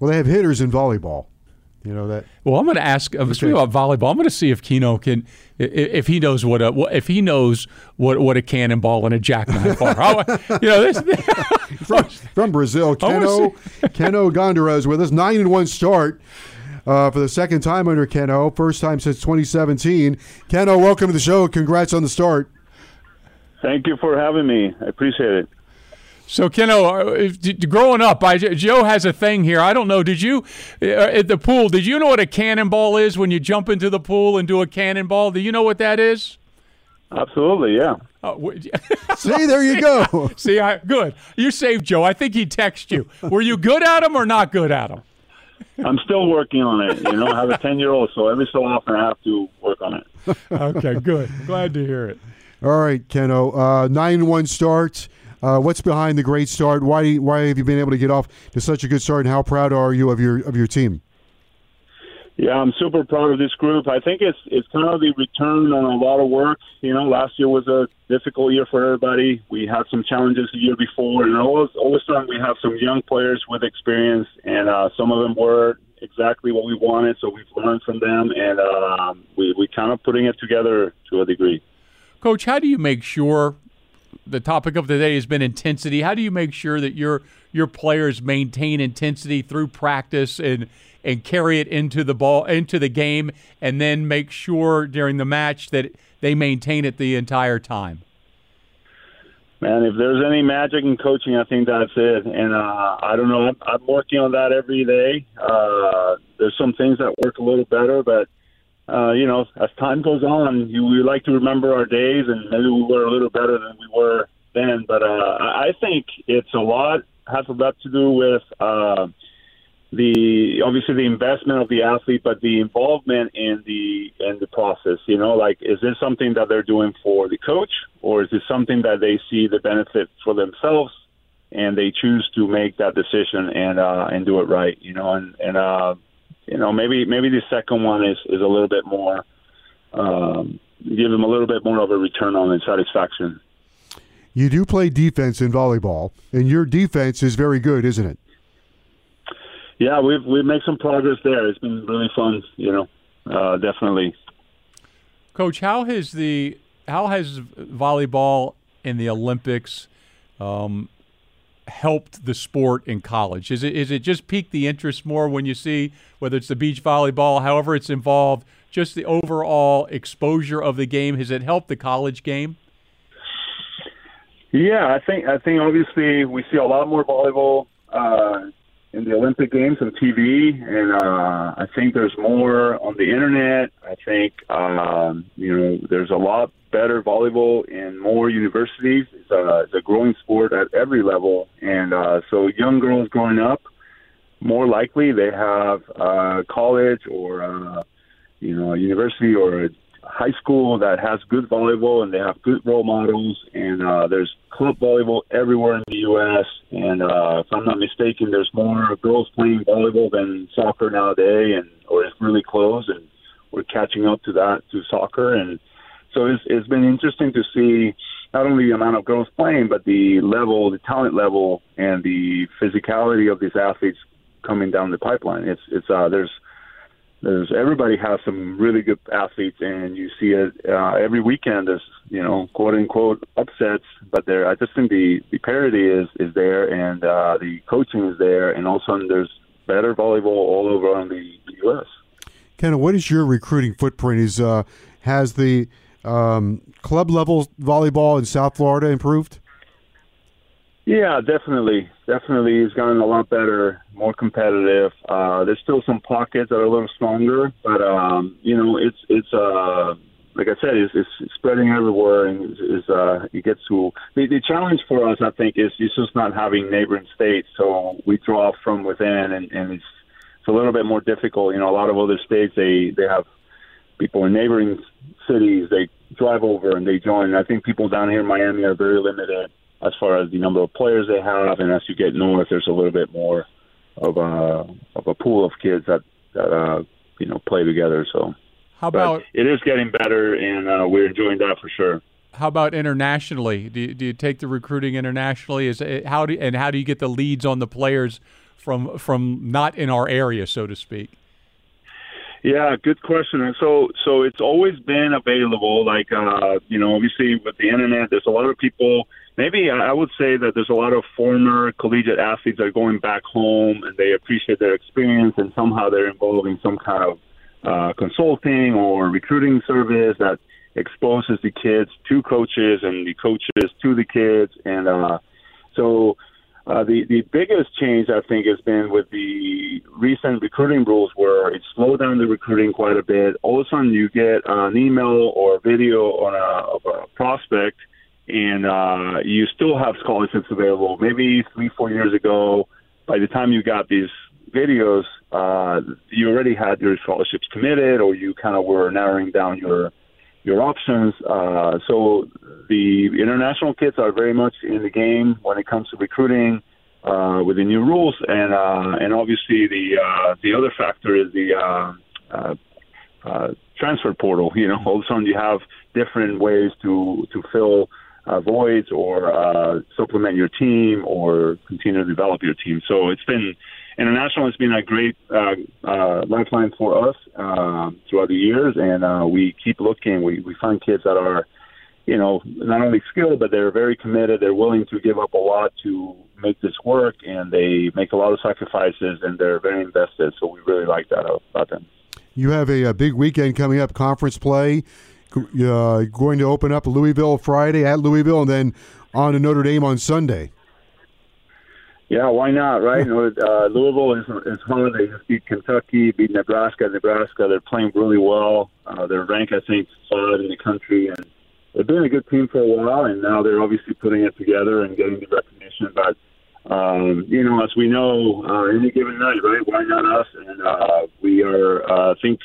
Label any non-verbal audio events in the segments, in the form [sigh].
Well, they have hitters in volleyball. You know that. Well, I'm going to ask. Uh, speaking about volleyball, I'm going to see if Keno can, if he knows what a, if he knows what what a cannonball and a jackknife are. How, you know, this, [laughs] from, from Brazil, Keno [laughs] Keno Gandara is with us. Nine and one start. Uh, for the second time under Keno, first time since 2017. Keno, welcome to the show. Congrats on the start. Thank you for having me. I appreciate it. So, Keno, uh, growing up, I, Joe has a thing here. I don't know. Did you uh, at the pool? Did you know what a cannonball is when you jump into the pool and do a cannonball? Do you know what that is? Absolutely, yeah. [laughs] Oh, [laughs] See, there you go. [laughs] See, I, good. You saved Joe. I think he texted you. Were you good at him or not good at him? I'm still working on it. You know, I have a 10 year old, so every so often I have to work on it. okay, good. Glad to hear it. All right, Keno. Uh, nine one start. Uh, what's behind the great start? Why why have you been able to get off to such a good start? And how proud are you of your of your team? Yeah, I'm super proud of this group. I think it's it's kind of the return on a lot of work. You know, last year was a difficult year for everybody. We had some challenges the year before, and all of, all of a sudden we have some young players with experience, and uh, some of them were exactly what we wanted. So we've learned from them, and uh, we we kind of putting it together to a degree. Coach, how do you make sure the topic of the day has been intensity. How do you make sure that your your players maintain intensity through practice and and carry it into the ball into the game, and then make sure during the match that they maintain it the entire time? Man, if there's any magic in coaching, I think that's it. And uh, I don't know. I'm, I'm working on that every day. Uh, there's some things that work a little better, but uh, you know, as time goes on, you, we like to remember our days, and maybe we were a little better than we were then. But uh, I think it's a lot has a lot to do with uh, the obviously the investment of the athlete, but the involvement in the in the process. You know, like is this something that they're doing for the coach, or is this something that they see the benefit for themselves? And they choose to make that decision and uh, and do it right, you know, and and uh, you know, maybe maybe the second one is is a little bit more um, give them a little bit more of a return on the satisfaction. You do play defense in volleyball, and your defense is very good, isn't it? Yeah, we've we've made some progress there. It's been really fun, you know, uh, definitely. Coach, how has the how has volleyball in the Olympics um, helped the sport in college? Is it is it just piqued the interest more when you see whether it's the beach volleyball, however it's involved, just the overall exposure of the game? Has it helped the college game? Yeah, I think I think obviously we see a lot more volleyball uh, in the Olympic Games on TV, and uh, I think there's more on the internet. I think um, you know there's a lot better volleyball in more universities. It's a, it's a growing sport at every level, and uh, so young girls growing up, more likely they have uh, college or uh, you know a university or a high school that has good volleyball and they have good role models and uh, there's club volleyball everywhere in the U.S. and uh, if I'm not mistaken, there's more girls playing volleyball than soccer nowadays, and or it's really close and we're catching up to that to soccer and so it's, it's been interesting to see not only the amount of girls playing, but the level, the talent level, and the physicality of these athletes coming down the pipeline. It's it's uh, there's there's everybody has some really good athletes, and you see it uh, every weekend. There's you know quote unquote upsets, but there I just think the the parity is is there, and uh, the coaching is there, and all of a sudden there's better volleyball all over the, the U.S. Ken, what is your recruiting footprint? Is uh, has the um, club level volleyball in South Florida improved? Yeah, definitely, definitely. It's gotten a lot better, more competitive. Uh, there's still some pockets that are a little stronger, but um, you know, it's it's uh, like I said, it's, it's spreading everywhere, and is uh, it gets to the, the challenge for us. I think is is just not having neighboring states, so we draw from within, and, and it's it's a little bit more difficult. You know, a lot of other states they they have people in neighboring cities they drive over and they join. I think people down here in Miami are very limited as far as the number of players they have, and as you get north, there's a little bit more of a of a pool of kids that that uh, you know play together. So, how about but it is getting better, and uh, we're enjoying that for sure. How about internationally? Do you, do you take the recruiting internationally? Is it, how do and how do you get the leads on the players from from not in our area, so to speak? Yeah, good question. And so, so it's always been available. Like, uh, you know, obviously with the internet, there's a lot of people maybe I would say that there's a lot of former collegiate athletes that are going back home and they appreciate their experience and somehow they're involved in some kind of uh, consulting or recruiting service that exposes the kids to coaches and the coaches to the kids. And uh, so uh, the, the biggest change, I think, has been with the recent recruiting rules where it slowed down the recruiting quite a bit. All of a sudden, you get an email or a video on a, of a prospect – and uh, you still have scholarships available. Maybe three, four years ago, by the time you got these videos, uh, you already had your scholarships committed, or you kind of were narrowing down your your options. Uh, so the international kids are very much in the game when it comes to recruiting uh, with the new rules, and uh, and obviously the uh, the other factor is the uh, uh, uh, transfer portal. You know, all of a sudden you have different ways to to fill uh, voids or uh, supplement your team or continue to develop your team. So it's been international has been a great uh, uh, lifeline for us uh, throughout the years, and uh, we keep looking. We we find kids that are, you know, not only skilled but they're very committed. They're willing to give up a lot to make this work, and they make a lot of sacrifices, and they're very invested. So we really like that about them. You have a, a big weekend coming up, conference play uh, going to open up Louisville Friday at Louisville, and then on to Notre Dame on Sunday. Yeah, why not, right? [laughs] You uh, Louisville is, is home. They just beat Kentucky, beat Nebraska. Nebraska, they're playing really well. Uh, they're ranked, I think, five in the country, and they've been a good team for a while. And now they're obviously putting it together and getting the recognition. But um, you know, as we know, uh, any given night, right? Why not us? And uh, we are, uh, I think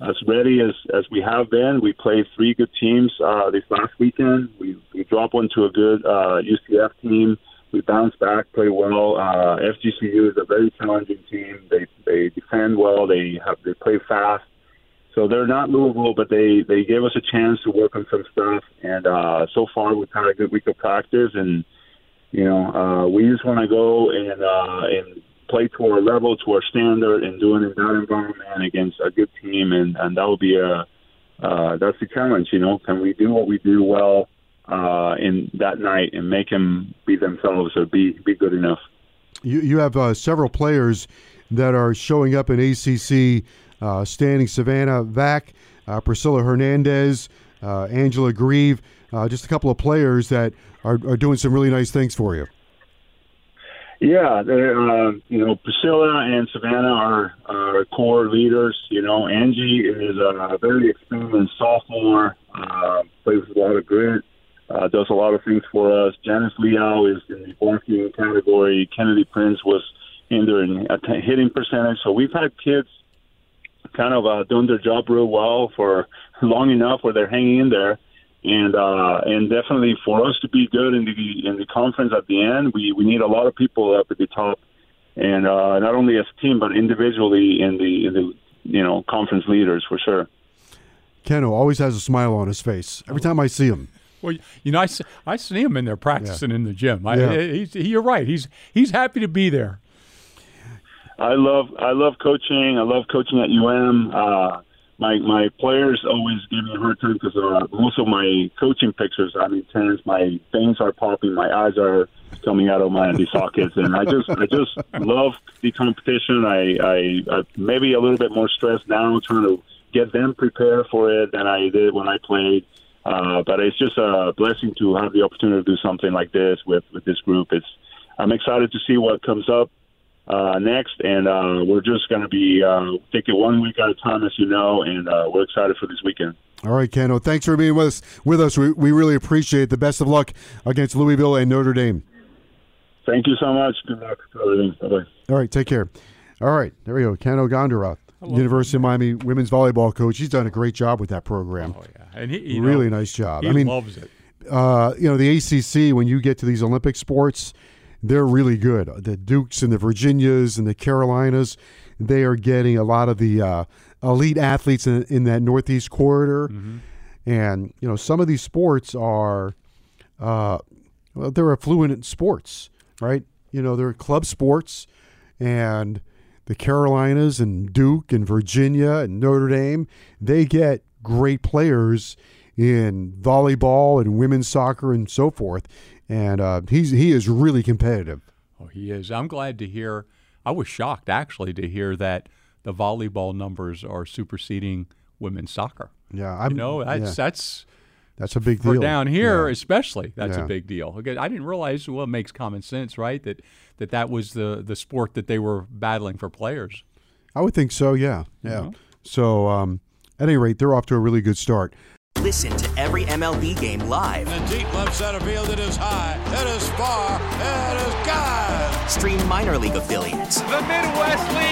as ready as, as we have been. We played three good teams uh, this last weekend. We, we dropped one to a good uh, UCF team. We bounced back, play well. Uh, FGCU is a very challenging team. They they defend well. They have they play fast. So they're not Louisville, but they they gave us a chance to work on some stuff. And uh, so far, we've had a good week of practice, and you know uh, we just want to go and uh, and play to our level, to our standard, and doing it in that environment against a good team, and and that will be a uh, that's the challenge. You know, can we do what we do well uh, in that night and make them be themselves or be be good enough? You you have uh, several players that are showing up in ACC uh, standing. Savannah Vach, uh, Priscilla Hernandez, uh, Angela Grieve, uh, just a couple of players that are, are doing some really nice things for you. Yeah, uh, you know, Priscilla and Savannah are, are core leaders. You know, Angie is a very experienced sophomore, uh, plays with a lot of grit, uh, does a lot of things for us. Janice Leao is in the blocking category. Kennedy Prince was in their hitting percentage. So we've had kids kind of uh, doing their job real well for [laughs] long enough where they're hanging in there and uh, and definitely for us to be good in the in the conference at the end, we we need a lot of people up at the top, and uh, not only as a team but individually in the in the you know conference leaders for sure. Keno always has a smile on his face every time I see him. Well, you know, I, I see him in there practicing yeah. in the gym. I, yeah. he's, he, you're right. He's he's happy to be there. I love I love coaching. I love coaching at UM. Uh, my my players always give me a hard time because uh, most of my coaching pictures I'm intense. My veins are popping. My eyes are coming out of my the sockets, and I just I just love the competition. I, I I maybe a little bit more stressed now trying to get them prepared for it than I did when I played. Uh, but it's just a blessing to have the opportunity to do something like this with with this group. It's I'm excited to see what comes up uh, next, and uh, we're just going to be uh, taking one week at a time, as you know, and uh, we're excited for this weekend. All right, Keno, thanks for being with us. With us, we, we really appreciate it. The best of luck against Louisville and Notre Dame. Thank you so much. Good luck. Bye bye. All right, take care. All right, there we go. Keno Gandara, University of Miami women's volleyball coach. He's done a great job with that program. Oh yeah, and he really know, nice job. He I mean, loves it. uh, you know, the ACC, when you get to these Olympic sports, they're really good. The Dukes and the Virginias and the Carolinas, they are getting a lot of the uh, elite athletes in, in that Northeast corridor. And, you know, some of these sports are, uh, well, they're affluent sports, right? You know, they're club sports. And the Carolinas and Duke and Virginia and Notre Dame, they get great players in volleyball and women's soccer and so forth. And uh, he's he is really competitive. Oh, he is. I'm glad to hear. I was shocked actually to hear that the volleyball numbers are superseding women's soccer. Yeah, You know, that's yeah, that's that's a big deal. for deal down here, Yeah. especially. That's Yeah. a big deal. Okay, I didn't realize. Well, it makes common sense, right? That that that was the the sport that they were battling for players. I would think so. Yeah, yeah. know? So um, at any rate, they're off to a really good start. Listen to every MLB game live. In the deep left center field, it is high, it is far, it is God. Stream minor league affiliates The Midwest League